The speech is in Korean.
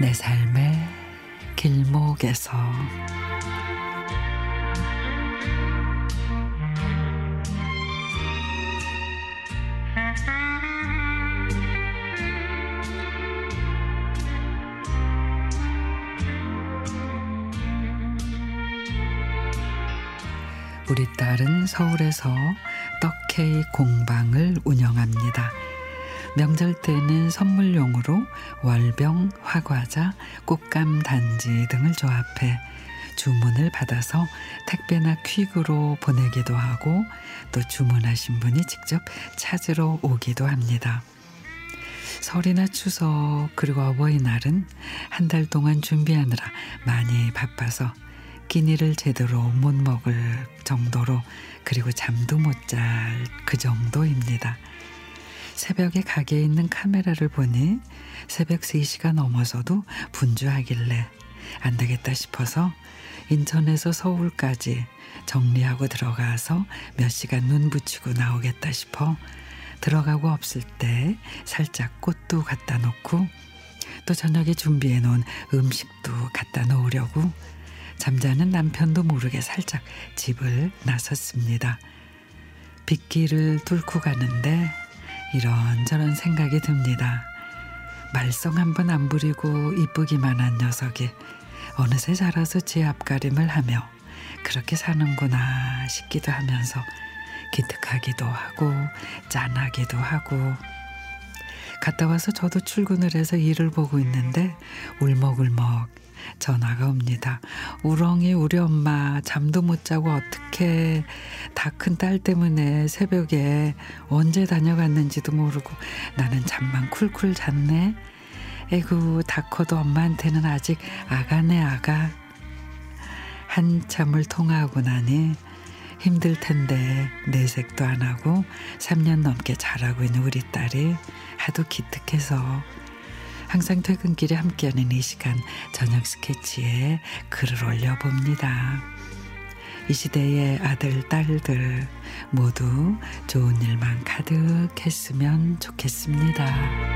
내 삶의 길목에서 우리 딸은 서울에서 떡케이 공방을 운영합니다. 명절 때는 선물용으로 월병, 화과자, 꽃감 단지 등을 조합해 주문을 받아서 택배나 퀵으로 보내기도 하고 또 주문하신 분이 직접 찾으러 오기도 합니다. 설이나 추석 그리고 어버이날은 한 달 동안 준비하느라 많이 바빠서 끼니를 제대로 못 먹을 정도로 그리고 잠도 못 잘 그 정도입니다. 새벽에 가게에 있는 카메라를 보니 새벽 3시가 넘어서도 분주하길래 안 되겠다 싶어서 인천에서 서울까지 정리하고 들어가서 몇 시간 눈 붙이고 나오겠다 싶어 들어가고 없을 때 살짝 꽃도 갖다 놓고 또 저녁에 준비해 놓은 음식도 갖다 놓으려고 잠자는 남편도 모르게 살짝 집을 나섰습니다. 빗길을 뚫고 가는데 이런저런 생각이 듭니다. 말썽 한 번 안 부리고 이쁘기만 한 녀석이 어느새 자라서 제 앞가림을 하며 그렇게 사는구나 싶기도 하면서 기특하기도 하고 짠하기도 하고 갔다 와서 저도 출근을 해서 일을 보고 있는데 울먹울먹 전화가 옵니다. 우렁이 우리 엄마 잠도 못 자고 어떻게 다 큰 딸 때문에 새벽에 언제 다녀갔는지도 모르고 나는 잠만 쿨쿨 잤네. 에구 다 커도 엄마한테는 아직 아가네 아가. 한참을 통화하고 나니 힘들 텐데 내색도 안 하고 3년 넘게 잘하고 있는 우리 딸이 하도 기특해서 항상 퇴근길에 함께하는 이 시간 저녁 스케치에 글을 올려봅니다. 이 시대의 아들, 딸들 모두 좋은 일만 가득했으면 좋겠습니다.